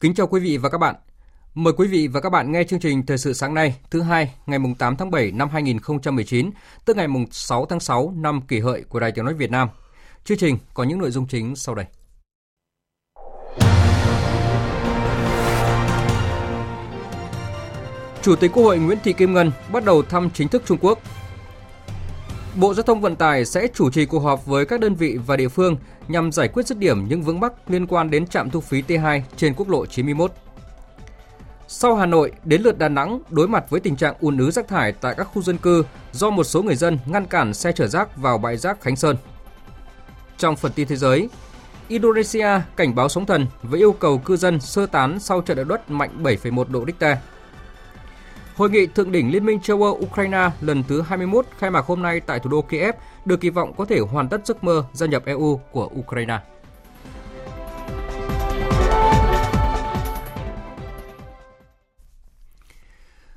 Kính chào quý vị và các bạn. Mời quý vị và các bạn nghe chương trình Thời sự sáng nay, thứ hai, ngày 8 tháng 7 năm 2019, tức ngày 6 tháng 6 năm kỷ hợi của Đài Tiếng Nói Việt Nam. Chương trình có những nội dung chính sau đây. Chủ tịch Quốc hội Nguyễn Thị Kim Ngân bắt đầu thăm chính thức Trung Quốc. Bộ Giao thông Vận tải sẽ chủ trì cuộc họp với các đơn vị và địa phương nhằm giải quyết dứt điểm những vướng mắc liên quan đến trạm thu phí T2 trên quốc lộ 91. Sau Hà Nội, đến lượt Đà Nẵng đối mặt với tình trạng ùn ứ rác thải tại các khu dân cư do một số người dân ngăn cản xe chở rác vào bãi rác Khánh Sơn. Trong phần tin thế giới, Indonesia cảnh báo sóng thần với yêu cầu cư dân sơ tán sau trận động đất mạnh 7,1 độ Richter. Hội nghị thượng đỉnh Liên minh châu Âu Ukraine lần thứ 21 khai mạc hôm nay tại thủ đô Kiev được kỳ vọng có thể hoàn tất giấc mơ gia nhập EU của Ukraine.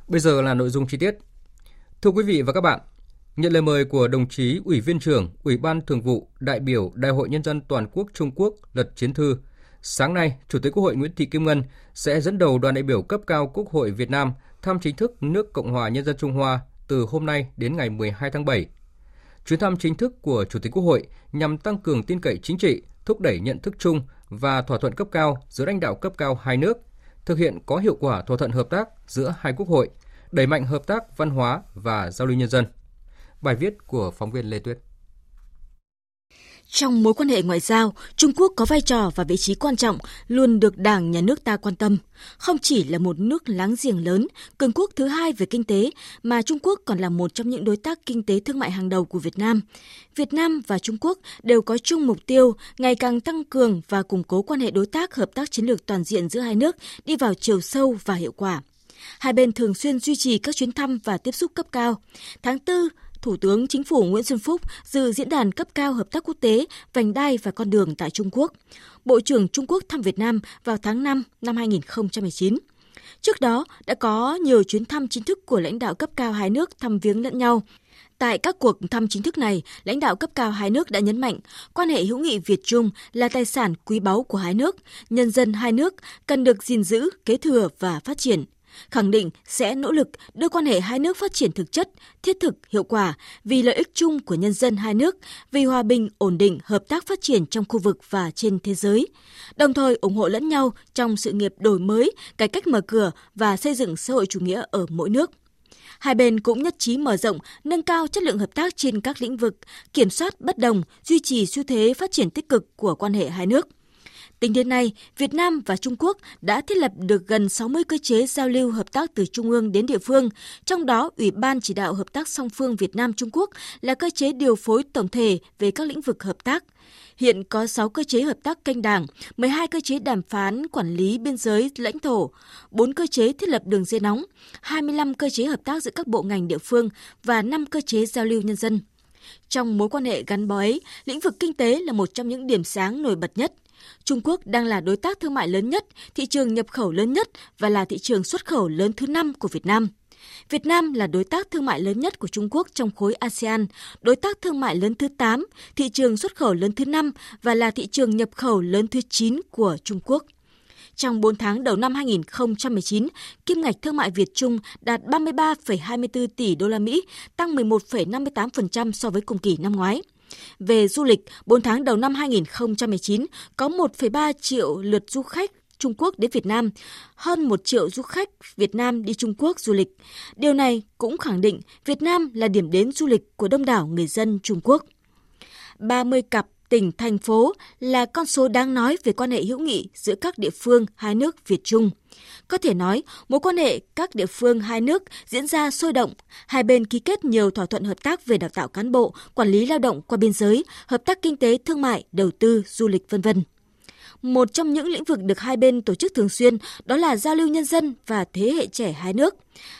Bây giờ là nội dung chi tiết. Thưa quý vị và các bạn, nhận lời mời của đồng chí Ủy viên trưởng Ủy ban Thường vụ đại biểu Đại hội Nhân dân Toàn quốc Trung Quốc Lật Chiến Thư, sáng nay, Chủ tịch Quốc hội Nguyễn Thị Kim Ngân sẽ dẫn đầu đoàn đại biểu cấp cao Quốc hội Việt Nam thăm chính thức nước Cộng hòa Nhân dân Trung Hoa từ hôm nay đến ngày 12 tháng 7. Chuyến thăm chính thức của Chủ tịch Quốc hội nhằm tăng cường tin cậy chính trị, thúc đẩy nhận thức chung và thỏa thuận cấp cao giữa lãnh đạo cấp cao hai nước, thực hiện có hiệu quả thỏa thuận hợp tác giữa hai quốc hội, đẩy mạnh hợp tác văn hóa và giao lưu nhân dân. Bài viết của phóng viên Lê Tuyết. Trong mối quan hệ ngoại giao, Trung Quốc có vai trò và vị trí quan trọng luôn được Đảng, Nhà nước ta quan tâm. Không chỉ là một nước láng giềng lớn, cường quốc thứ hai về kinh tế, mà Trung Quốc còn là một trong những đối tác kinh tế thương mại hàng đầu của Việt Nam. Việt Nam và Trung Quốc đều có chung mục tiêu ngày càng tăng cường và củng cố quan hệ đối tác hợp tác chiến lược toàn diện giữa hai nước đi vào chiều sâu và hiệu quả. Hai bên thường xuyên duy trì các chuyến thăm và tiếp xúc cấp cao. Tháng 4, Thủ tướng Chính phủ Nguyễn Xuân Phúc dự diễn đàn cấp cao hợp tác quốc tế vành đai và con đường tại Trung Quốc. Bộ trưởng Trung Quốc thăm Việt Nam vào tháng 5 năm 2019. Trước đó đã có nhiều chuyến thăm chính thức của lãnh đạo cấp cao hai nước thăm viếng lẫn nhau. Tại các cuộc thăm chính thức này, lãnh đạo cấp cao hai nước đã nhấn mạnh quan hệ hữu nghị Việt Trung là tài sản quý báu của hai nước, nhân dân hai nước cần được gìn giữ, kế thừa và phát triển khẳng định sẽ nỗ lực đưa quan hệ hai nước phát triển thực chất, thiết thực, hiệu quả vì lợi ích chung của nhân dân hai nước, vì hòa bình, ổn định, hợp tác phát triển trong khu vực và trên thế giới, đồng thời ủng hộ lẫn nhau trong sự nghiệp đổi mới, cải cách mở cửa và xây dựng xã hội chủ nghĩa ở mỗi nước. Hai bên cũng nhất trí mở rộng, nâng cao chất lượng hợp tác trên các lĩnh vực, kiểm soát bất đồng, duy trì xu thế phát triển tích cực của quan hệ hai nước – Tính đến nay, Việt Nam và Trung Quốc đã thiết lập được gần 60 cơ chế giao lưu hợp tác từ trung ương đến địa phương, trong đó Ủy ban chỉ đạo hợp tác song phương Việt Nam Trung Quốc là cơ chế điều phối tổng thể về các lĩnh vực hợp tác. Hiện có 6 cơ chế hợp tác kênh đảng, 12 cơ chế đàm phán quản lý biên giới lãnh thổ, 4 cơ chế thiết lập đường dây nóng, 25 cơ chế hợp tác giữa các bộ ngành địa phương và 5 cơ chế giao lưu nhân dân. Trong mối quan hệ gắn bó ấy, lĩnh vực kinh tế là một trong những điểm sáng nổi bật nhất. Trung Quốc đang là đối tác thương mại lớn nhất, thị trường nhập khẩu lớn nhất và là thị trường xuất khẩu lớn thứ năm của Việt Nam. Việt Nam là đối tác thương mại lớn nhất của Trung Quốc trong khối ASEAN, đối tác thương mại lớn thứ 8, thị trường xuất khẩu lớn thứ 5 và là thị trường nhập khẩu lớn thứ 9 của Trung Quốc. Trong 4 tháng đầu năm 2019, kim ngạch thương mại Việt Trung đạt 33,24 tỷ đô la Mỹ, tăng 11,58% so với cùng kỳ năm ngoái. Về du lịch, 4 tháng đầu năm 2019 có 1,3 triệu lượt du khách Trung Quốc đến Việt Nam, hơn 1 triệu du khách Việt Nam đi Trung Quốc du lịch. Điều này cũng khẳng định Việt Nam là điểm đến du lịch của đông đảo người dân Trung Quốc. 30 cặp tỉnh, thành phố là con số đáng nói về quan hệ hữu nghị giữa các địa phương hai nước Việt Trung. Có thể nói, mối quan hệ các địa phương hai nước diễn ra sôi động, hai bên ký kết nhiều thỏa thuận hợp tác về đào tạo cán bộ, quản lý lao động qua biên giới, hợp tác kinh tế, thương mại, đầu tư, du lịch vân vân. Một trong những lĩnh vực được hai bên tổ chức thường xuyên đó là giao lưu nhân dân và thế hệ trẻ hai nước.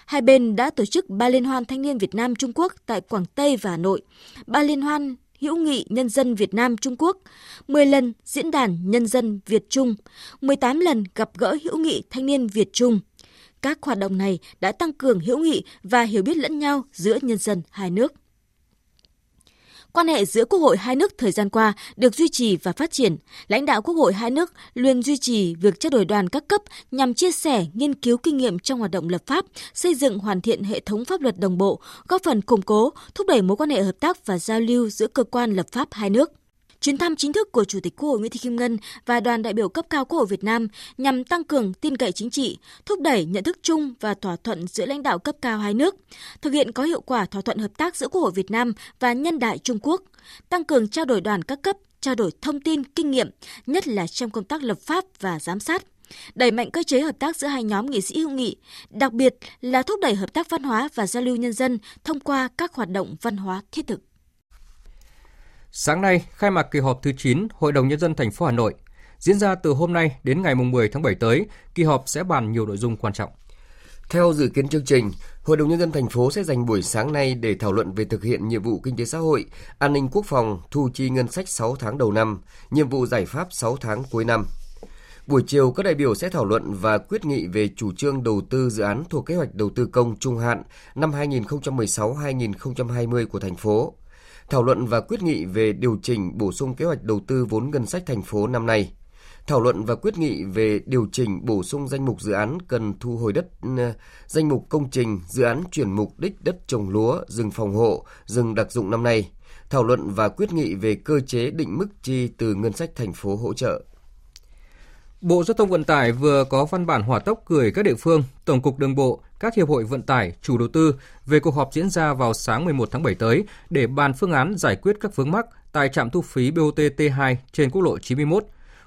Hai bên đã tổ chức ba liên hoan thanh niên Việt Nam Trung Quốc tại Quảng Tây và Hà Nội, ba liên hoan hữu nghị nhân dân Việt Nam Trung Quốc, 10 lần diễn đàn nhân dân Việt Trung, 18 lần gặp gỡ hữu nghị thanh niên Việt Trung. Các hoạt động này đã tăng cường hữu nghị và hiểu biết lẫn nhau giữa nhân dân hai nước. Quan hệ giữa Quốc hội hai nước thời gian qua được duy trì và phát triển. Lãnh đạo Quốc hội hai nước luôn duy trì việc trao đổi đoàn các cấp nhằm chia sẻ, nghiên cứu kinh nghiệm trong hoạt động lập pháp, xây dựng hoàn thiện hệ thống pháp luật đồng bộ, góp phần củng cố, thúc đẩy mối quan hệ hợp tác và giao lưu giữa cơ quan lập pháp hai nước. Chuyến thăm chính thức của Chủ tịch Quốc hội Nguyễn Thị Kim Ngân và đoàn đại biểu cấp cao Quốc hội Việt Nam nhằm tăng cường tin cậy chính trị, thúc đẩy nhận thức chung và thỏa thuận giữa lãnh đạo cấp cao hai nước, thực hiện có hiệu quả thỏa thuận hợp tác giữa Quốc hội Việt Nam và nhân đại Trung Quốc, tăng cường trao đổi đoàn các cấp, trao đổi thông tin, kinh nghiệm, nhất là trong công tác lập pháp và giám sát đẩy mạnh cơ chế hợp tác giữa hai nhóm nghị sĩ hữu nghị, đặc biệt là thúc đẩy hợp tác văn hóa và giao lưu nhân dân thông qua các hoạt động văn hóa thiết thực. Sáng nay, khai mạc kỳ họp thứ 9 Hội đồng Nhân dân thành phố Hà Nội. Diễn ra từ hôm nay đến ngày 10 tháng 7 tới, kỳ họp sẽ bàn nhiều nội dung quan trọng. Theo dự kiến chương trình, Hội đồng Nhân dân thành phố sẽ dành buổi sáng nay để thảo luận về thực hiện nhiệm vụ kinh tế xã hội, an ninh quốc phòng, thu chi ngân sách 6 tháng đầu năm, nhiệm vụ giải pháp 6 tháng cuối năm. Buổi chiều, các đại biểu sẽ thảo luận và quyết nghị về chủ trương đầu tư dự án thuộc kế hoạch đầu tư công trung hạn năm 2016-2020 của thành phố, thảo luận và quyết nghị về điều chỉnh bổ sung kế hoạch đầu tư vốn ngân sách thành phố năm nay, thảo luận và quyết nghị về điều chỉnh bổ sung danh mục dự án cần thu hồi đất, danh mục công trình, dự án chuyển mục đích đất trồng lúa, rừng phòng hộ, rừng đặc dụng năm nay, thảo luận và quyết nghị về cơ chế định mức chi từ ngân sách thành phố hỗ trợ. Bộ Giao thông Vận tải vừa có văn bản hỏa tốc gửi các địa phương, Tổng cục Đường bộ, các hiệp hội vận tải, chủ đầu tư về cuộc họp diễn ra vào sáng 11 tháng 7 tới để bàn phương án giải quyết các vướng mắc tại trạm thu phí BOT T2 trên quốc lộ 91.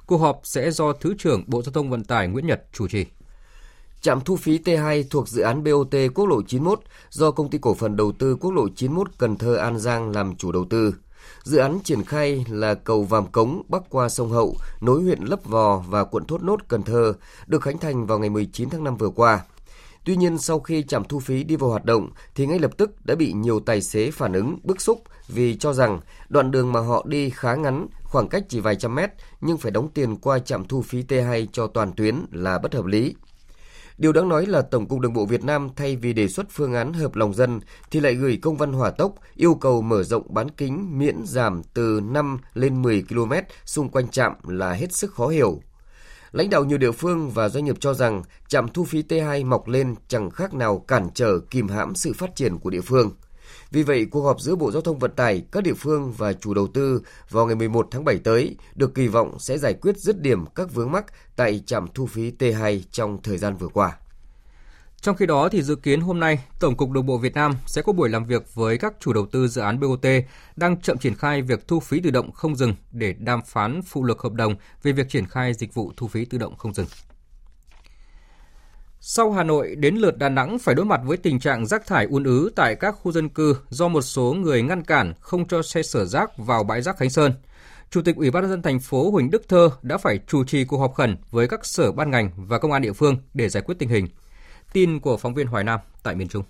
Cuộc họp sẽ do Thứ trưởng Bộ Giao thông Vận tải Nguyễn Nhật chủ trì. Trạm thu phí T2 thuộc dự án BOT quốc lộ 91 do công ty cổ phần đầu tư quốc lộ 91 Cần Thơ An Giang làm chủ đầu tư. Dự án triển khai là cầu Vàm Cống bắc qua sông Hậu, nối huyện Lấp Vò và quận Thốt Nốt, Cần Thơ, được khánh thành vào ngày 19 tháng 5 vừa qua. Tuy nhiên, sau khi trạm thu phí đi vào hoạt động thì ngay lập tức đã bị nhiều tài xế phản ứng bức xúc vì cho rằng đoạn đường mà họ đi khá ngắn, khoảng cách chỉ vài trăm mét nhưng phải đóng tiền qua trạm thu phí T2 cho toàn tuyến là bất hợp lý. Điều đáng nói là Tổng cục Đường bộ Việt Nam, thay vì đề xuất phương án hợp lòng dân, thì lại gửi công văn hỏa tốc yêu cầu mở rộng bán kính miễn giảm từ 5 lên 10 km xung quanh trạm là hết sức khó hiểu. Lãnh đạo nhiều địa phương và doanh nghiệp cho rằng trạm thu phí T2 mọc lên chẳng khác nào cản trở kìm hãm sự phát triển của địa phương. Vì vậy, cuộc họp giữa Bộ Giao thông Vận tải, các địa phương và chủ đầu tư vào ngày 11 tháng 7 tới được kỳ vọng sẽ giải quyết dứt điểm các vướng mắc tại trạm thu phí T2 trong thời gian vừa qua. Trong khi đó thì dự kiến hôm nay, Tổng cục Đường bộ Việt Nam sẽ có buổi làm việc với các chủ đầu tư dự án BOT đang chậm triển khai việc thu phí tự động không dừng để đàm phán phụ lục hợp đồng về việc triển khai dịch vụ thu phí tự động không dừng. Sau Hà Nội, đến lượt Đà Nẵng phải đối mặt với tình trạng rác thải un ứ tại các khu dân cư do một số người ngăn cản không cho xe sở rác vào bãi rác Khánh Sơn. Chủ tịch Ủy ban nhân dân thành phố Huỳnh Đức Thơ đã phải chủ trì cuộc họp khẩn với các sở ban ngành và công an địa phương để giải quyết tình hình. Tin của phóng viên Hoài Nam tại miền Trung.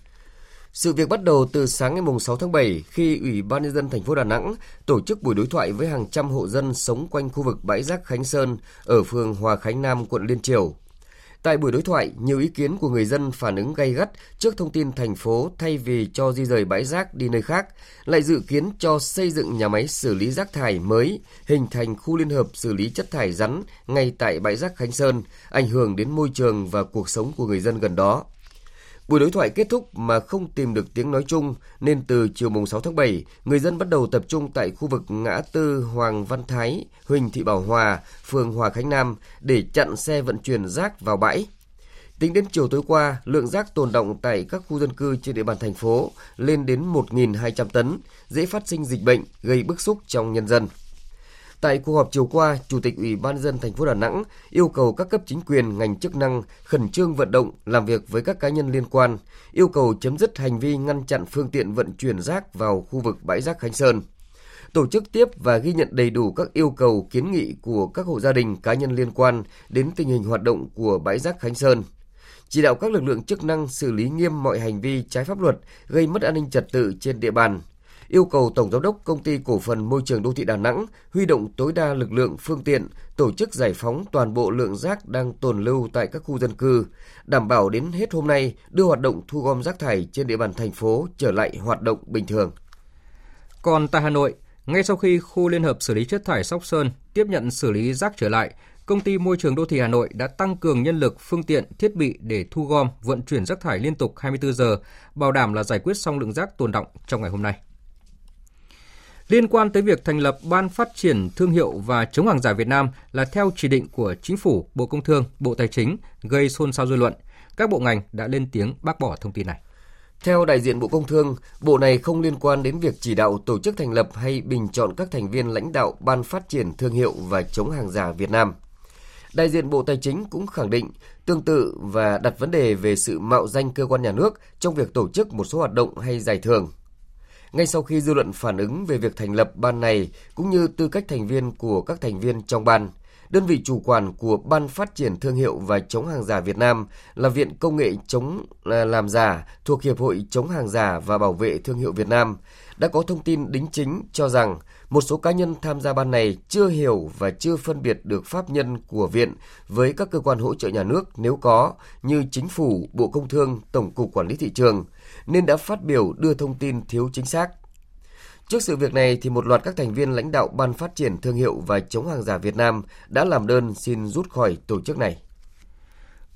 Sự việc bắt đầu từ sáng ngày 6 tháng 7 khi Ủy ban nhân dân thành phố Đà Nẵng tổ chức buổi đối thoại với hàng trăm hộ dân sống quanh khu vực bãi rác Khánh Sơn ở phường Hòa Khánh Nam, quận Liên Triều. Tại buổi đối thoại, nhiều ý kiến của người dân phản ứng gay gắt trước thông tin thành phố thay vì cho di rời bãi rác đi nơi khác, lại dự kiến cho xây dựng nhà máy xử lý rác thải mới, hình thành khu liên hợp xử lý chất thải rắn ngay tại bãi rác Khánh Sơn, ảnh hưởng đến môi trường và cuộc sống của người dân gần đó. Buổi đối thoại kết thúc mà không tìm được tiếng nói chung nên từ chiều mùng 6 tháng 7, người dân bắt đầu tập trung tại khu vực ngã tư Hoàng Văn Thái, Huỳnh Thị Bảo Hòa, phường Hòa Khánh Nam để chặn xe vận chuyển rác vào bãi. Tính đến chiều tối qua, lượng rác tồn động tại các khu dân cư trên địa bàn thành phố lên đến 1.200 tấn, dễ phát sinh dịch bệnh, gây bức xúc trong nhân dân. Tại cuộc họp chiều qua, Chủ tịch Ủy ban dân thành phố Đà Nẵng yêu cầu các cấp chính quyền, ngành chức năng khẩn trương vận động làm việc với các cá nhân liên quan, yêu cầu chấm dứt hành vi ngăn chặn phương tiện vận chuyển rác vào khu vực bãi rác Khánh Sơn. Tổ chức tiếp và ghi nhận đầy đủ các yêu cầu kiến nghị của các hộ gia đình cá nhân liên quan đến tình hình hoạt động của bãi rác Khánh Sơn chỉ đạo các lực lượng chức năng xử lý nghiêm mọi hành vi trái pháp luật gây mất an ninh trật tự trên địa bàn, yêu cầu Tổng Giám đốc Công ty Cổ phần Môi trường Đô thị Đà Nẵng huy động tối đa lực lượng phương tiện, tổ chức giải phóng toàn bộ lượng rác đang tồn lưu tại các khu dân cư, đảm bảo đến hết hôm nay đưa hoạt động thu gom rác thải trên địa bàn thành phố trở lại hoạt động bình thường. Còn tại Hà Nội, ngay sau khi khu liên hợp xử lý chất thải Sóc Sơn tiếp nhận xử lý rác trở lại, Công ty Môi trường Đô thị Hà Nội đã tăng cường nhân lực, phương tiện, thiết bị để thu gom, vận chuyển rác thải liên tục 24 giờ, bảo đảm là giải quyết xong lượng rác tồn động trong ngày hôm nay. Liên quan tới việc thành lập Ban Phát triển Thương hiệu và Chống hàng giả Việt Nam là theo chỉ định của Chính phủ, Bộ Công Thương, Bộ Tài chính, gây xôn xao dư luận. Các bộ ngành đã lên tiếng bác bỏ thông tin này. Theo đại diện Bộ Công Thương, Bộ này không liên quan đến việc chỉ đạo tổ chức thành lập hay bình chọn các thành viên lãnh đạo Ban Phát triển Thương hiệu và Chống hàng giả Việt Nam. Đại diện Bộ Tài chính cũng khẳng định tương tự và đặt vấn đề về sự mạo danh cơ quan nhà nước trong việc tổ chức một số hoạt động hay giải thưởng. Ngay sau khi dư luận phản ứng về việc thành lập ban này cũng như tư cách thành viên của các thành viên trong ban, đơn vị chủ quản của Ban Phát triển Thương hiệu và Chống hàng giả Việt Nam là Viện Công nghệ chống à, làm giả thuộc Hiệp hội Chống hàng giả và Bảo vệ Thương hiệu Việt Nam đã có thông tin đính chính cho rằng một số cá nhân tham gia ban này chưa hiểu và chưa phân biệt được pháp nhân của viện với các cơ quan hỗ trợ nhà nước nếu có như chính phủ, Bộ Công Thương, Tổng cục Quản lý thị trường nên đã phát biểu đưa thông tin thiếu chính xác. Trước sự việc này thì một loạt các thành viên lãnh đạo Ban phát triển thương hiệu và chống hàng giả Việt Nam đã làm đơn xin rút khỏi tổ chức này.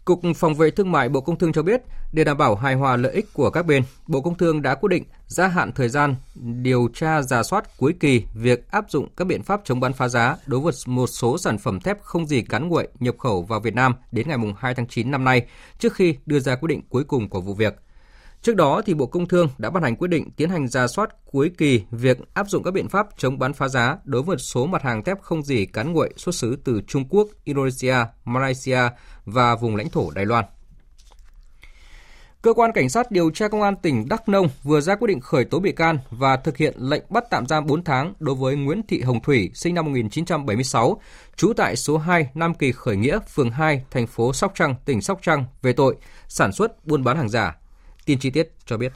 Cục Phòng vệ Thương mại Bộ Công Thương cho biết, để đảm bảo hài hòa lợi ích của các bên, Bộ Công Thương đã quyết định gia hạn thời gian điều tra giả soát cuối kỳ việc áp dụng các biện pháp chống bán phá giá đối với một số sản phẩm thép không gì cán nguội nhập khẩu vào Việt Nam đến ngày 2 tháng 9 năm nay, trước khi đưa ra quyết định cuối cùng của vụ việc. Trước đó, thì Bộ Công Thương đã ban hành quyết định tiến hành ra soát cuối kỳ việc áp dụng các biện pháp chống bán phá giá đối với một số mặt hàng thép không dỉ cán nguội xuất xứ từ Trung Quốc, Indonesia, Malaysia và vùng lãnh thổ Đài Loan. Cơ quan Cảnh sát điều tra Công an tỉnh Đắk Nông vừa ra quyết định khởi tố bị can và thực hiện lệnh bắt tạm giam 4 tháng đối với Nguyễn Thị Hồng Thủy, sinh năm 1976, trú tại số 2 Nam Kỳ Khởi Nghĩa, phường 2, thành phố Sóc Trăng, tỉnh Sóc Trăng về tội sản xuất buôn bán hàng giả, Tin chi tiết cho biết.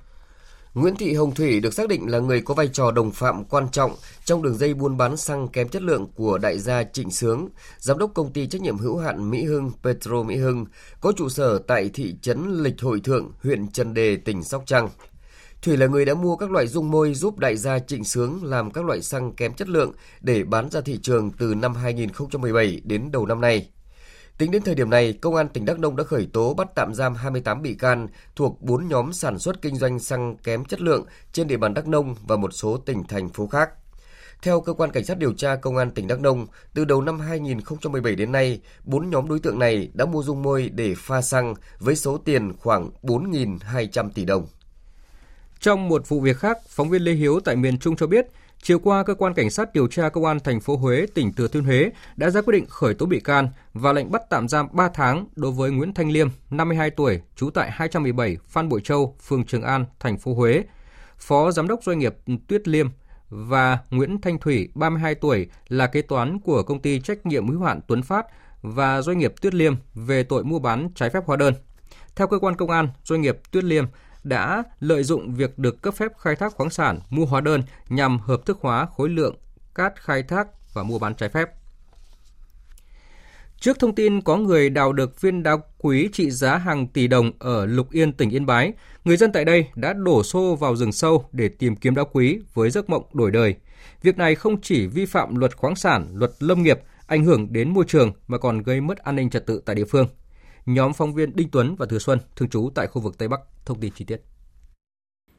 Nguyễn Thị Hồng Thủy được xác định là người có vai trò đồng phạm quan trọng trong đường dây buôn bán xăng kém chất lượng của đại gia Trịnh Sướng, giám đốc công ty trách nhiệm hữu hạn Mỹ Hưng Petro Mỹ Hưng, có trụ sở tại thị trấn Lịch Hội Thượng, huyện Trần Đề, tỉnh Sóc Trăng. Thủy là người đã mua các loại dung môi giúp đại gia Trịnh Sướng làm các loại xăng kém chất lượng để bán ra thị trường từ năm 2017 đến đầu năm nay. Tính đến thời điểm này, Công an tỉnh Đắk Nông đã khởi tố bắt tạm giam 28 bị can thuộc 4 nhóm sản xuất kinh doanh xăng kém chất lượng trên địa bàn Đắk Nông và một số tỉnh thành phố khác. Theo cơ quan cảnh sát điều tra công an tỉnh Đắk Nông, từ đầu năm 2017 đến nay, bốn nhóm đối tượng này đã mua dung môi để pha xăng với số tiền khoảng 4.200 tỷ đồng. Trong một vụ việc khác, phóng viên Lê Hiếu tại miền Trung cho biết, Chiều qua, cơ quan cảnh sát điều tra công an thành phố Huế, tỉnh Thừa Thiên Huế đã ra quyết định khởi tố bị can và lệnh bắt tạm giam 3 tháng đối với Nguyễn Thanh Liêm, 52 tuổi, trú tại 217 Phan Bội Châu, phường Trường An, thành phố Huế, phó giám đốc doanh nghiệp Tuyết Liêm và Nguyễn Thanh Thủy, 32 tuổi, là kế toán của công ty trách nhiệm hữu hạn Tuấn Phát và doanh nghiệp Tuyết Liêm về tội mua bán trái phép hóa đơn. Theo cơ quan công an, doanh nghiệp Tuyết Liêm đã lợi dụng việc được cấp phép khai thác khoáng sản, mua hóa đơn nhằm hợp thức hóa khối lượng cát khai thác và mua bán trái phép. Trước thông tin có người đào được viên đá quý trị giá hàng tỷ đồng ở Lục Yên, tỉnh Yên Bái, người dân tại đây đã đổ xô vào rừng sâu để tìm kiếm đá quý với giấc mộng đổi đời. Việc này không chỉ vi phạm luật khoáng sản, luật lâm nghiệp, ảnh hưởng đến môi trường mà còn gây mất an ninh trật tự tại địa phương. Nhóm phóng viên Đinh Tuấn và Thừa Xuân thường trú tại khu vực Tây Bắc thông tin chi tiết.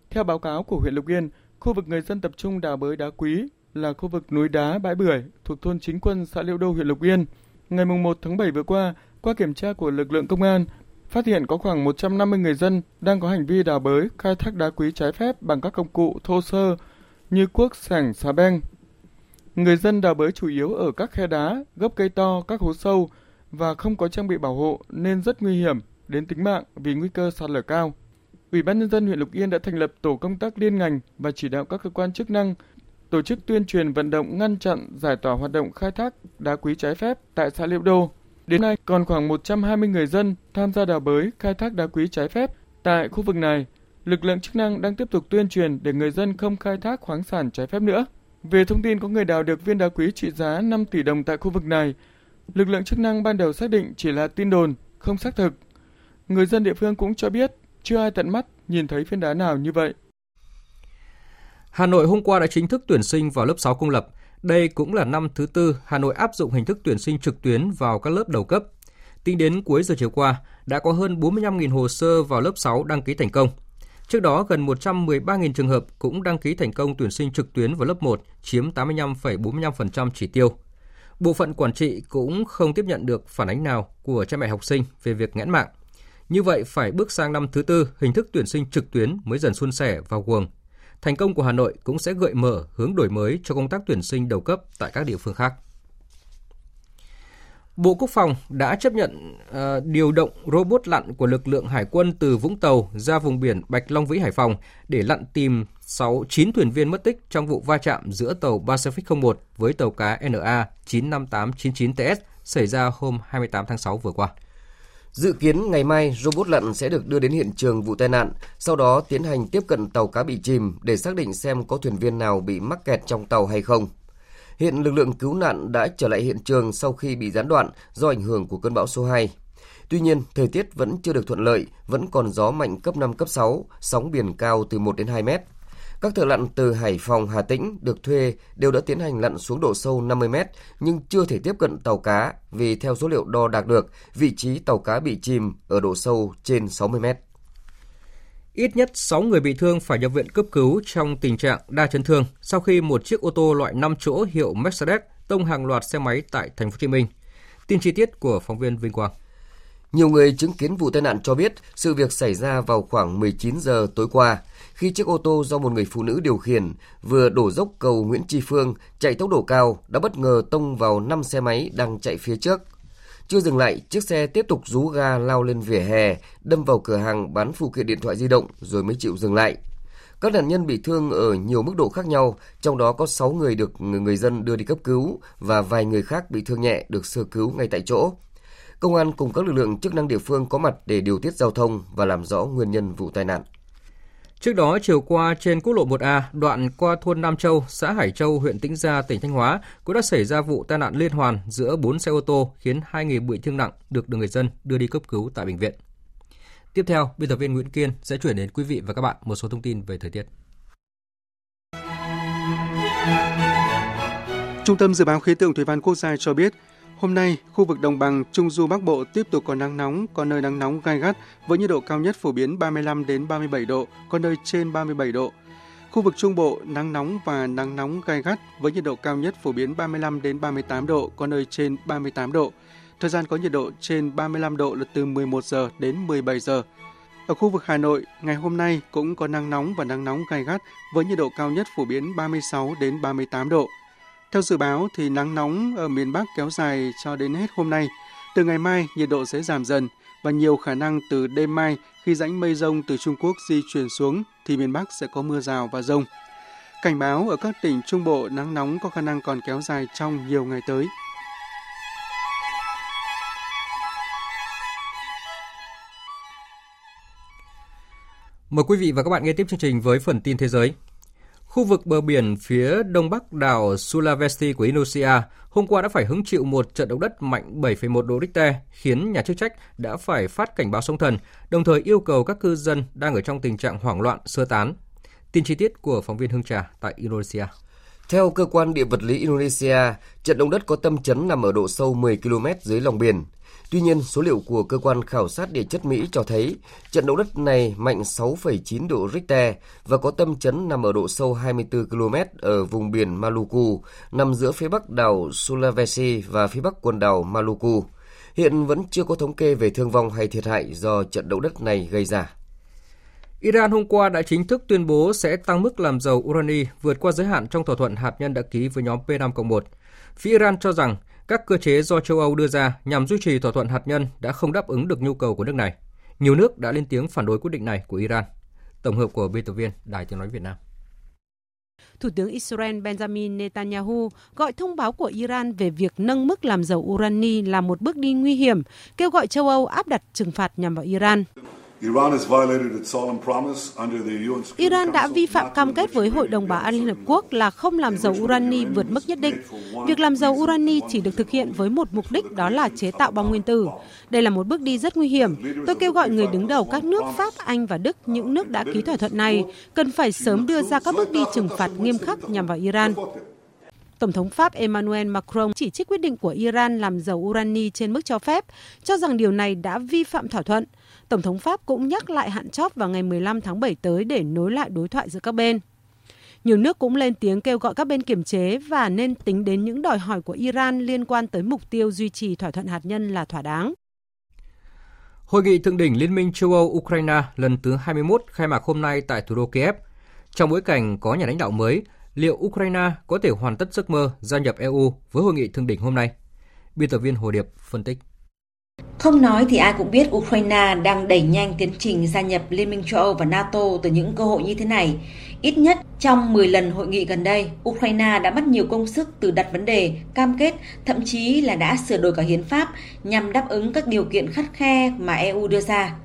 Theo báo cáo của huyện Lục Yên, khu vực người dân tập trung đào bới đá quý là khu vực núi đá Bãi Bưởi thuộc thôn Chính Quân, xã Liễu Đô, huyện Lục Yên. Ngày 1 tháng 7 vừa qua, qua kiểm tra của lực lượng công an, phát hiện có khoảng 150 người dân đang có hành vi đào bới, khai thác đá quý trái phép bằng các công cụ thô sơ như cuốc, sẻng, xà beng. Người dân đào bới chủ yếu ở các khe đá, gốc cây to, các hố sâu và không có trang bị bảo hộ nên rất nguy hiểm đến tính mạng vì nguy cơ sạt lở cao. Ủy ban nhân dân huyện Lục Yên đã thành lập tổ công tác liên ngành và chỉ đạo các cơ quan chức năng tổ chức tuyên truyền vận động ngăn chặn giải tỏa hoạt động khai thác đá quý trái phép tại xã Liễu Đô. Đến nay còn khoảng 120 người dân tham gia đào bới khai thác đá quý trái phép tại khu vực này. Lực lượng chức năng đang tiếp tục tuyên truyền để người dân không khai thác khoáng sản trái phép nữa. Về thông tin có người đào được viên đá quý trị giá 5 tỷ đồng tại khu vực này, lực lượng chức năng ban đầu xác định chỉ là tin đồn, không xác thực. Người dân địa phương cũng cho biết chưa ai tận mắt nhìn thấy viên đá nào như vậy. Hà Nội hôm qua đã chính thức tuyển sinh vào lớp 6 công lập. Đây cũng là năm thứ tư Hà Nội áp dụng hình thức tuyển sinh trực tuyến vào các lớp đầu cấp. Tính đến cuối giờ chiều qua, đã có hơn 45.000 hồ sơ vào lớp 6 đăng ký thành công. Trước đó, gần 113.000 trường hợp cũng đăng ký thành công tuyển sinh trực tuyến vào lớp 1, chiếm 85,45% chỉ tiêu. Bộ phận quản trị cũng không tiếp nhận được phản ánh nào của cha mẹ học sinh về việc nghẽn mạng. Như vậy, phải bước sang năm thứ tư, hình thức tuyển sinh trực tuyến mới dần suôn sẻ vào guồng. Thành công của Hà Nội cũng sẽ gợi mở hướng đổi mới cho công tác tuyển sinh đầu cấp tại các địa phương khác. Bộ Quốc phòng đã chấp nhận uh, điều động robot lặn của lực lượng hải quân từ Vũng Tàu ra vùng biển Bạch Long Vĩ Hải Phòng để lặn tìm 6 9 thuyền viên mất tích trong vụ va chạm giữa tàu Pacific 01 với tàu cá NA 95899TS xảy ra hôm 28 tháng 6 vừa qua. Dự kiến ngày mai robot lặn sẽ được đưa đến hiện trường vụ tai nạn, sau đó tiến hành tiếp cận tàu cá bị chìm để xác định xem có thuyền viên nào bị mắc kẹt trong tàu hay không. Hiện lực lượng cứu nạn đã trở lại hiện trường sau khi bị gián đoạn do ảnh hưởng của cơn bão số 2. Tuy nhiên, thời tiết vẫn chưa được thuận lợi, vẫn còn gió mạnh cấp 5, cấp 6, sóng biển cao từ 1 đến 2 mét. Các thợ lặn từ Hải Phòng, Hà Tĩnh được thuê đều đã tiến hành lặn xuống độ sâu 50 mét nhưng chưa thể tiếp cận tàu cá vì theo số liệu đo đạt được, vị trí tàu cá bị chìm ở độ sâu trên 60 mét. Ít nhất 6 người bị thương phải nhập viện cấp cứu trong tình trạng đa chấn thương sau khi một chiếc ô tô loại 5 chỗ hiệu Mercedes tông hàng loạt xe máy tại thành phố Hồ Chí Minh. Tin chi tiết của phóng viên Vinh Quang. Nhiều người chứng kiến vụ tai nạn cho biết sự việc xảy ra vào khoảng 19 giờ tối qua, khi chiếc ô tô do một người phụ nữ điều khiển vừa đổ dốc cầu Nguyễn Tri Phương chạy tốc độ cao đã bất ngờ tông vào 5 xe máy đang chạy phía trước. Chưa dừng lại, chiếc xe tiếp tục rú ga lao lên vỉa hè, đâm vào cửa hàng bán phụ kiện điện thoại di động rồi mới chịu dừng lại. Các nạn nhân bị thương ở nhiều mức độ khác nhau, trong đó có 6 người được người dân đưa đi cấp cứu và vài người khác bị thương nhẹ được sơ cứu ngay tại chỗ. Công an cùng các lực lượng chức năng địa phương có mặt để điều tiết giao thông và làm rõ nguyên nhân vụ tai nạn. Trước đó, chiều qua trên quốc lộ 1A, đoạn qua thôn Nam Châu, xã Hải Châu, huyện Tĩnh Gia, tỉnh Thanh Hóa, cũng đã xảy ra vụ tai nạn liên hoàn giữa 4 xe ô tô khiến hai người bị thương nặng được người dân đưa đi cấp cứu tại bệnh viện. Tiếp theo, biên tập viên Nguyễn Kiên sẽ chuyển đến quý vị và các bạn một số thông tin về thời tiết. Trung tâm Dự báo Khí tượng Thủy văn Quốc gia cho biết, Hôm nay, khu vực đồng bằng Trung Du Bắc Bộ tiếp tục có nắng nóng, có nơi nắng nóng gai gắt với nhiệt độ cao nhất phổ biến 35 đến 37 độ, có nơi trên 37 độ. Khu vực Trung Bộ nắng nóng và nắng nóng gai gắt với nhiệt độ cao nhất phổ biến 35 đến 38 độ, có nơi trên 38 độ. Thời gian có nhiệt độ trên 35 độ là từ 11 giờ đến 17 giờ. Ở khu vực Hà Nội, ngày hôm nay cũng có nắng nóng và nắng nóng gai gắt với nhiệt độ cao nhất phổ biến 36 đến 38 độ. Theo dự báo thì nắng nóng ở miền Bắc kéo dài cho đến hết hôm nay. Từ ngày mai, nhiệt độ sẽ giảm dần và nhiều khả năng từ đêm mai khi rãnh mây rông từ Trung Quốc di chuyển xuống thì miền Bắc sẽ có mưa rào và rông. Cảnh báo ở các tỉnh Trung Bộ nắng nóng có khả năng còn kéo dài trong nhiều ngày tới. Mời quý vị và các bạn nghe tiếp chương trình với phần tin thế giới. Khu vực bờ biển phía đông bắc đảo Sulawesi của Indonesia hôm qua đã phải hứng chịu một trận động đất mạnh 7,1 độ Richter, khiến nhà chức trách đã phải phát cảnh báo sóng thần, đồng thời yêu cầu các cư dân đang ở trong tình trạng hoảng loạn sơ tán. Tin chi tiết của phóng viên Hương Trà tại Indonesia. Theo cơ quan địa vật lý Indonesia, trận động đất có tâm chấn nằm ở độ sâu 10 km dưới lòng biển. Tuy nhiên, số liệu của cơ quan khảo sát địa chất Mỹ cho thấy trận động đất này mạnh 6,9 độ Richter và có tâm chấn nằm ở độ sâu 24 km ở vùng biển Maluku, nằm giữa phía bắc đảo Sulawesi và phía bắc quần đảo Maluku. Hiện vẫn chưa có thống kê về thương vong hay thiệt hại do trận động đất này gây ra. Iran hôm qua đã chính thức tuyên bố sẽ tăng mức làm dầu urani vượt qua giới hạn trong thỏa thuận hạt nhân đã ký với nhóm P5-1. Phía Iran cho rằng các cơ chế do châu Âu đưa ra nhằm duy trì thỏa thuận hạt nhân đã không đáp ứng được nhu cầu của nước này. Nhiều nước đã lên tiếng phản đối quyết định này của Iran. Tổng hợp của biên tập viên Đài Tiếng Nói Việt Nam. Thủ tướng Israel Benjamin Netanyahu gọi thông báo của Iran về việc nâng mức làm dầu urani là một bước đi nguy hiểm, kêu gọi châu Âu áp đặt trừng phạt nhằm vào Iran. Iran đã vi phạm cam kết với Hội đồng Bảo an Liên Hợp Quốc là không làm dầu urani vượt mức nhất định. Việc làm dầu urani chỉ được thực hiện với một mục đích đó là chế tạo bom nguyên tử. Đây là một bước đi rất nguy hiểm. Tôi kêu gọi người đứng đầu các nước Pháp, Anh và Đức, những nước đã ký thỏa thuận này, cần phải sớm đưa ra các bước đi trừng phạt nghiêm khắc nhằm vào Iran. Tổng thống Pháp Emmanuel Macron chỉ trích quyết định của Iran làm dầu urani trên mức cho phép, cho rằng điều này đã vi phạm thỏa thuận. Tổng thống Pháp cũng nhắc lại hạn chót vào ngày 15 tháng 7 tới để nối lại đối thoại giữa các bên. Nhiều nước cũng lên tiếng kêu gọi các bên kiềm chế và nên tính đến những đòi hỏi của Iran liên quan tới mục tiêu duy trì thỏa thuận hạt nhân là thỏa đáng. Hội nghị thượng đỉnh Liên minh châu Âu Ukraine lần thứ 21 khai mạc hôm nay tại thủ đô Kiev. Trong bối cảnh có nhà lãnh đạo mới, liệu Ukraine có thể hoàn tất giấc mơ gia nhập EU với hội nghị thượng đỉnh hôm nay? Biên tập viên Hồ Điệp phân tích. Không nói thì ai cũng biết Ukraine đang đẩy nhanh tiến trình gia nhập Liên minh châu Âu và NATO từ những cơ hội như thế này. Ít nhất trong 10 lần hội nghị gần đây, Ukraine đã mất nhiều công sức từ đặt vấn đề, cam kết, thậm chí là đã sửa đổi cả hiến pháp nhằm đáp ứng các điều kiện khắt khe mà EU đưa ra.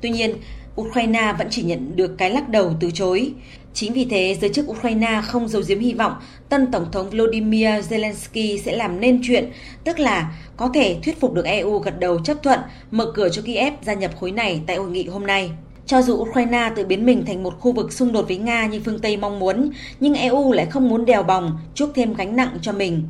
Tuy nhiên, Ukraine vẫn chỉ nhận được cái lắc đầu từ chối. Chính vì thế, giới chức Ukraine không giấu giếm hy vọng tân Tổng thống Volodymyr Zelensky sẽ làm nên chuyện, tức là có thể thuyết phục được EU gật đầu chấp thuận mở cửa cho Kiev gia nhập khối này tại hội nghị hôm nay. Cho dù Ukraine tự biến mình thành một khu vực xung đột với Nga như phương Tây mong muốn, nhưng EU lại không muốn đèo bòng, chuốc thêm gánh nặng cho mình.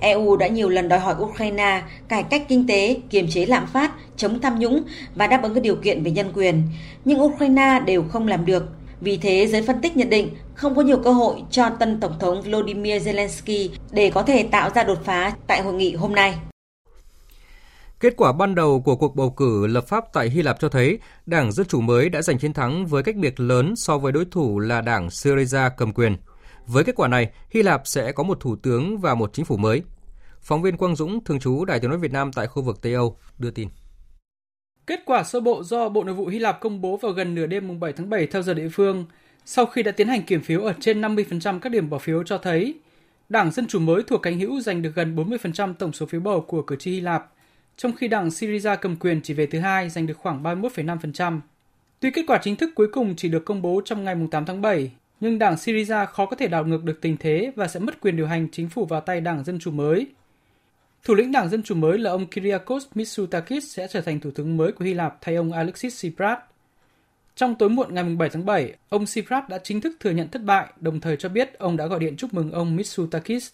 EU đã nhiều lần đòi hỏi Ukraine cải cách kinh tế, kiềm chế lạm phát, chống tham nhũng và đáp ứng các điều kiện về nhân quyền. Nhưng Ukraine đều không làm được. Vì thế, giới phân tích nhận định không có nhiều cơ hội cho tân Tổng thống Volodymyr Zelensky để có thể tạo ra đột phá tại hội nghị hôm nay. Kết quả ban đầu của cuộc bầu cử lập pháp tại Hy Lạp cho thấy Đảng Dân Chủ mới đã giành chiến thắng với cách biệt lớn so với đối thủ là Đảng Syriza cầm quyền. Với kết quả này, Hy Lạp sẽ có một thủ tướng và một chính phủ mới. Phóng viên Quang Dũng, thường trú Đài tiếng nói Việt Nam tại khu vực Tây Âu, đưa tin. Kết quả sơ bộ do Bộ Nội vụ Hy Lạp công bố vào gần nửa đêm 7 tháng 7 theo giờ địa phương, sau khi đã tiến hành kiểm phiếu ở trên 50% các điểm bỏ phiếu cho thấy, Đảng Dân Chủ mới thuộc cánh hữu giành được gần 40% tổng số phiếu bầu của cử tri Hy Lạp, trong khi Đảng Syriza cầm quyền chỉ về thứ hai giành được khoảng 31,5%. Tuy kết quả chính thức cuối cùng chỉ được công bố trong ngày 8 tháng 7, nhưng Đảng Syriza khó có thể đảo ngược được tình thế và sẽ mất quyền điều hành chính phủ vào tay Đảng Dân Chủ mới – Thủ lĩnh Đảng Dân Chủ mới là ông Kyriakos Mitsotakis sẽ trở thành thủ tướng mới của Hy Lạp thay ông Alexis Tsipras. Trong tối muộn ngày 7 tháng 7, ông Tsipras đã chính thức thừa nhận thất bại, đồng thời cho biết ông đã gọi điện chúc mừng ông Mitsotakis.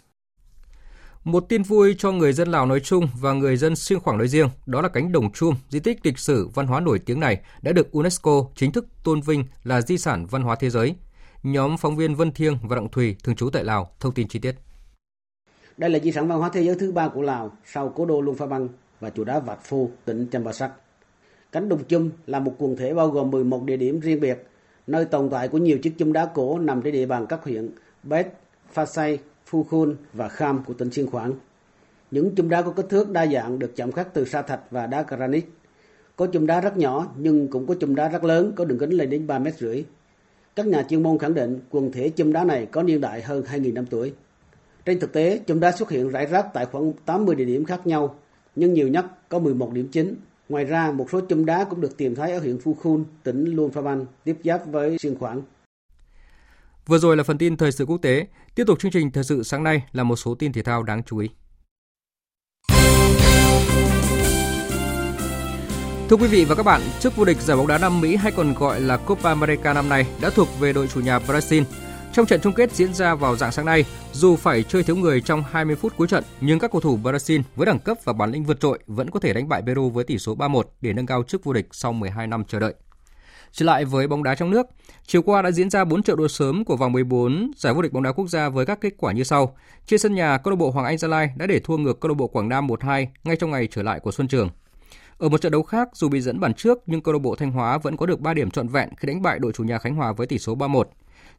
Một tin vui cho người dân Lào nói chung và người dân Siêng Khoảng nói riêng, đó là cánh đồng chum, di tích lịch sử văn hóa nổi tiếng này đã được UNESCO chính thức tôn vinh là di sản văn hóa thế giới. Nhóm phóng viên Vân Thiêng và Đặng Thùy, thường trú tại Lào, thông tin chi tiết. Đây là di sản văn hóa thế giới thứ ba của Lào sau cố đô luang Pha Băng và chùa đá Vạt Phu, tỉnh Champasak. Cánh đồng chum là một quần thể bao gồm 11 địa điểm riêng biệt, nơi tồn tại của nhiều chiếc chum đá cổ nằm trên địa bàn các huyện Bét, Pha Say, Phu Khun và Kham của tỉnh Siêng Khoảng. Những chum đá có kích thước đa dạng được chạm khắc từ sa thạch và đá granite. Có chum đá rất nhỏ nhưng cũng có chum đá rất lớn có đường kính lên đến 3 mét rưỡi. Các nhà chuyên môn khẳng định quần thể chum đá này có niên đại hơn 2.000 năm tuổi. Trên thực tế, chúng đã xuất hiện rải rác tại khoảng 80 địa điểm khác nhau, nhưng nhiều nhất có 11 điểm chính. Ngoài ra, một số chùm đá cũng được tìm thấy ở huyện Phu Khun, tỉnh Luang Prabang tiếp giáp với Siêng Khoảng. Vừa rồi là phần tin thời sự quốc tế. Tiếp tục chương trình thời sự sáng nay là một số tin thể thao đáng chú ý. Thưa quý vị và các bạn, chức vô địch giải bóng đá Nam Mỹ hay còn gọi là Copa America năm nay đã thuộc về đội chủ nhà Brazil trong trận chung kết diễn ra vào dạng sáng nay, dù phải chơi thiếu người trong 20 phút cuối trận, nhưng các cầu thủ Brazil với đẳng cấp và bản lĩnh vượt trội vẫn có thể đánh bại Peru với tỷ số 3-1 để nâng cao chức vô địch sau 12 năm chờ đợi. Trở lại với bóng đá trong nước, chiều qua đã diễn ra 4 trận đua sớm của vòng 14 giải vô địch bóng đá quốc gia với các kết quả như sau. Trên sân nhà, câu lạc bộ Hoàng Anh Gia Lai đã để thua ngược câu lạc bộ Quảng Nam 1-2 ngay trong ngày trở lại của Xuân Trường. Ở một trận đấu khác, dù bị dẫn bàn trước nhưng câu lạc bộ Thanh Hóa vẫn có được 3 điểm trọn vẹn khi đánh bại đội chủ nhà Khánh Hòa với tỷ số 3-1.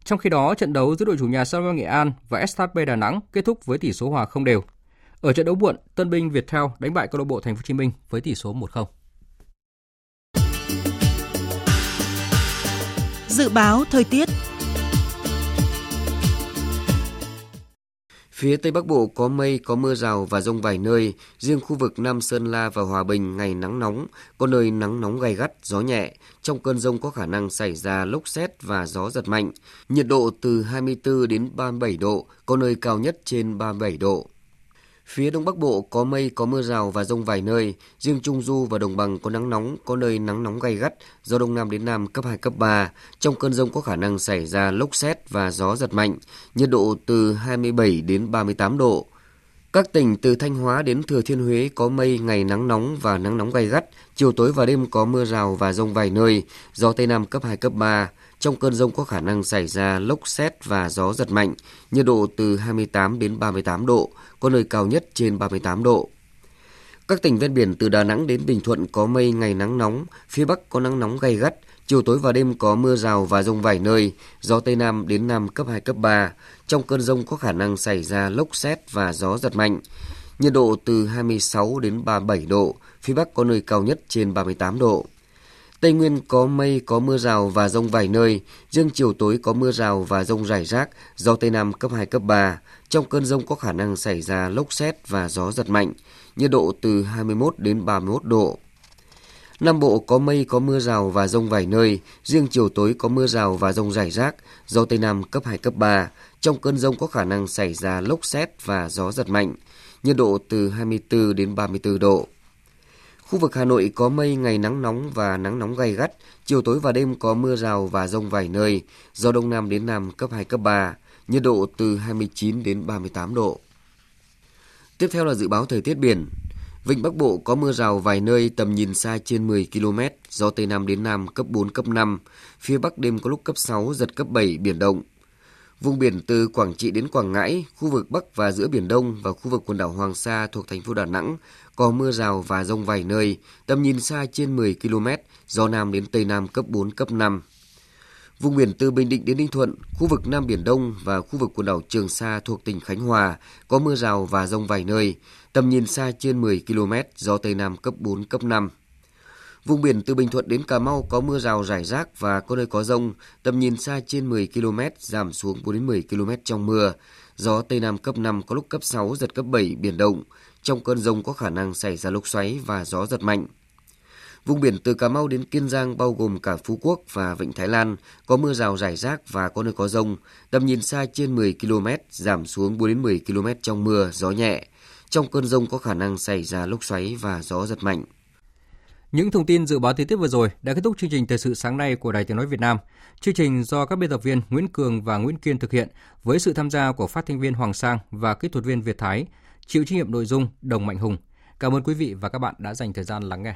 Trong khi đó, trận đấu giữa đội chủ nhà Sao Nghệ An và SHB Đà Nẵng kết thúc với tỷ số hòa không đều. Ở trận đấu muộn, Tân binh Viettel đánh bại câu lạc bộ Thành phố Hồ Chí Minh với tỷ số 1-0. Dự báo thời tiết Phía Tây Bắc Bộ có mây, có mưa rào và rông vài nơi. Riêng khu vực Nam Sơn La và Hòa Bình ngày nắng nóng, có nơi nắng nóng gay gắt, gió nhẹ. Trong cơn rông có khả năng xảy ra lốc xét và gió giật mạnh. Nhiệt độ từ 24 đến 37 độ, có nơi cao nhất trên 37 độ. Phía Đông Bắc Bộ có mây, có mưa rào và rông vài nơi. Riêng Trung Du và Đồng Bằng có nắng nóng, có nơi nắng nóng gay gắt, gió Đông Nam đến Nam cấp 2, cấp 3. Trong cơn rông có khả năng xảy ra lốc xét và gió giật mạnh, nhiệt độ từ 27 đến 38 độ. Các tỉnh từ Thanh Hóa đến Thừa Thiên Huế có mây, ngày nắng nóng và nắng nóng gay gắt, chiều tối và đêm có mưa rào và rông vài nơi, gió Tây Nam cấp 2, cấp 3. Trong cơn rông có khả năng xảy ra lốc xét và gió giật mạnh, nhiệt độ từ 28 đến 38 độ, có nơi cao nhất trên 38 độ. Các tỉnh ven biển từ Đà Nẵng đến Bình Thuận có mây ngày nắng nóng, phía Bắc có nắng nóng gay gắt, chiều tối và đêm có mưa rào và rông vài nơi, gió Tây Nam đến Nam cấp 2, cấp 3. Trong cơn rông có khả năng xảy ra lốc xét và gió giật mạnh. Nhiệt độ từ 26 đến 37 độ, phía Bắc có nơi cao nhất trên 38 độ. Tây Nguyên có mây, có mưa rào và rông vài nơi, riêng chiều tối có mưa rào và rông rải rác, gió Tây Nam cấp 2, cấp 3. Trong cơn rông có khả năng xảy ra lốc xét và gió giật mạnh, nhiệt độ từ 21 đến 31 độ. Nam Bộ có mây, có mưa rào và rông vài nơi, riêng chiều tối có mưa rào và rông rải rác, gió Tây Nam cấp 2, cấp 3. Trong cơn rông có khả năng xảy ra lốc xét và gió giật mạnh, nhiệt độ từ 24 đến 34 độ. Khu vực Hà Nội có mây, ngày nắng nóng và nắng nóng gay gắt, chiều tối và đêm có mưa rào và rông vài nơi, gió đông nam đến nam cấp 2, cấp 3, nhiệt độ từ 29 đến 38 độ. Tiếp theo là dự báo thời tiết biển. Vịnh Bắc Bộ có mưa rào vài nơi tầm nhìn xa trên 10 km, gió Tây Nam đến Nam cấp 4, cấp 5. Phía Bắc đêm có lúc cấp 6, giật cấp 7, biển động. Vùng biển từ Quảng Trị đến Quảng Ngãi, khu vực Bắc và giữa Biển Đông và khu vực quần đảo Hoàng Sa thuộc thành phố Đà Nẵng có mưa rào và rông vài nơi, tầm nhìn xa trên 10 km, gió Nam đến Tây Nam cấp 4, cấp 5. Vùng biển từ Bình Định đến Ninh Thuận, khu vực Nam Biển Đông và khu vực quần đảo Trường Sa thuộc tỉnh Khánh Hòa có mưa rào và rông vài nơi, tầm nhìn xa trên 10 km, gió Tây Nam cấp 4, cấp 5. Vùng biển từ Bình Thuận đến Cà Mau có mưa rào rải rác và có nơi có rông, tầm nhìn xa trên 10 km, giảm xuống 4 đến 10 km trong mưa. Gió Tây Nam cấp 5 có lúc cấp 6, giật cấp 7, biển động. Trong cơn rông có khả năng xảy ra lốc xoáy và gió giật mạnh. Vùng biển từ Cà Mau đến Kiên Giang bao gồm cả Phú Quốc và Vịnh Thái Lan có mưa rào rải rác và có nơi có rông, tầm nhìn xa trên 10 km, giảm xuống 4 đến 10 km trong mưa, gió nhẹ. Trong cơn rông có khả năng xảy ra lốc xoáy và gió giật mạnh. Những thông tin dự báo thời tiết vừa rồi đã kết thúc chương trình thời sự sáng nay của Đài Tiếng nói Việt Nam. Chương trình do các biên tập viên Nguyễn Cường và Nguyễn Kiên thực hiện với sự tham gia của phát thanh viên Hoàng Sang và kỹ thuật viên Việt Thái, chịu trách nhiệm nội dung, Đồng Mạnh Hùng. Cảm ơn quý vị và các bạn đã dành thời gian lắng nghe.